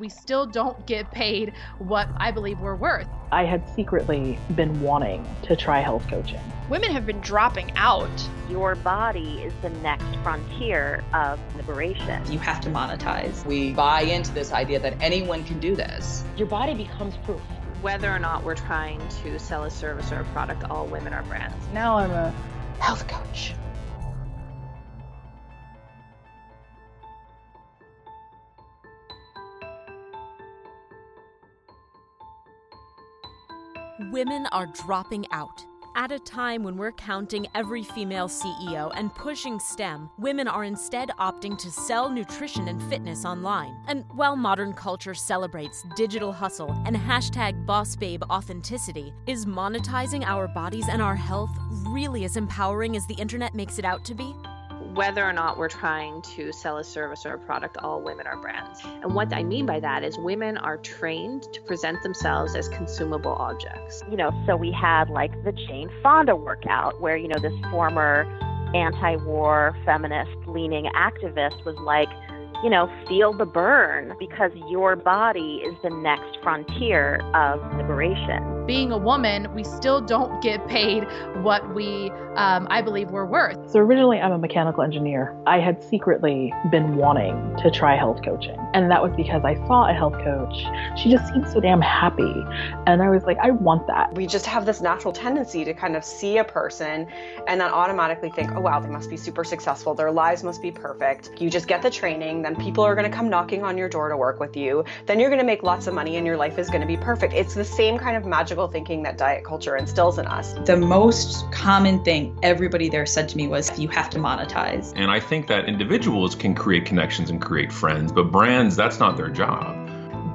We still don't get paid what I believe we're worth. I had secretly been wanting to try health coaching. Women have been dropping out. Your body is the next frontier of liberation. You have to monetize. We buy into this idea that anyone can do this. Your body becomes proof. Whether or not we're trying to sell a service or a product, all women are brands. Now I'm a health coach. Women are dropping out. At a time when we're counting every female CEO and pushing STEM, women are instead opting to sell nutrition and fitness online. And while modern culture celebrates digital hustle and hashtag bossbabe authenticity, is monetizing our bodies and our health really as empowering as the internet makes it out to be? Whether or not we're trying to sell a service or a product, all women are brands. And what I mean by that is women are trained to present themselves as consumable objects. You know, so we had like the Jane Fonda workout where, you know, this former anti war feminist leaning activist was like, you know, feel the burn because your body is the next frontier of liberation. Being a woman, we still don't get paid what we, um, I believe, we're worth. So originally, I'm a mechanical engineer. I had secretly been wanting to try health coaching. And that was because I saw a health coach. She just seemed so damn happy. And I was like, I want that. We just have this natural tendency to kind of see a person and then automatically think, oh, wow, they must be super successful. Their lives must be perfect. You just get the training, then people are going to come knocking on your door to work with you. Then you're going to make lots of money and your life is going to be perfect. It's the same kind of magical thinking that diet culture instills in us. The most common thing everybody there said to me was, you have to monetize. And I think that individuals can create connections and create friends, but brands, that's not their job.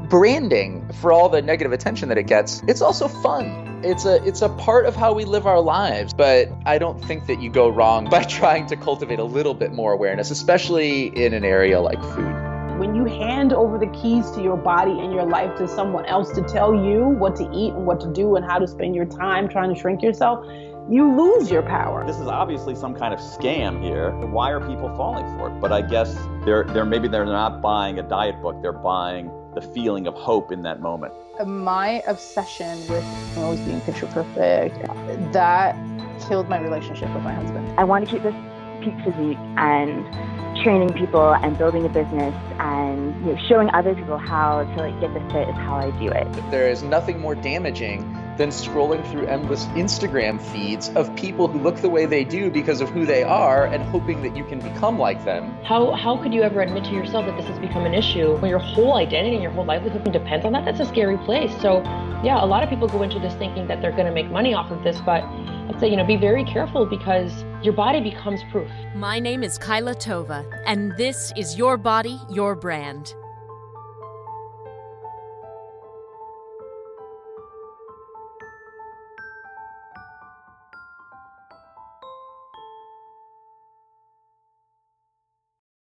Branding, for all the negative attention that it gets, it's also fun. It's a it's a part of how we live our lives, but I don't think that you go wrong by trying to cultivate a little bit more awareness, especially in an area like food. When you hand over the keys to your body and your life to someone else to tell you what to eat and what to do and how to spend your time trying to shrink yourself, you lose your power. This is obviously some kind of scam here. Why are people falling for it? But I guess they're, they're maybe they're not buying a diet book, they're buying the feeling of hope in that moment. Uh, my obsession with always being picture perfect, that killed my relationship with my husband. I want to keep this peak physique and training people and building a business and you know, showing other people how to like get this fit is how I do it. There is nothing more damaging than scrolling through endless Instagram feeds of people who look the way they do because of who they are and hoping that you can become like them. How how could you ever admit to yourself that this has become an issue when your whole identity and your whole livelihood depends on that? That's a scary place. So yeah, a lot of people go into this thinking that they're gonna make money off of this, but I'd say, you know, be very careful because your body becomes proof. My name is Kyla Tova, and this is Your Body, Your Brand.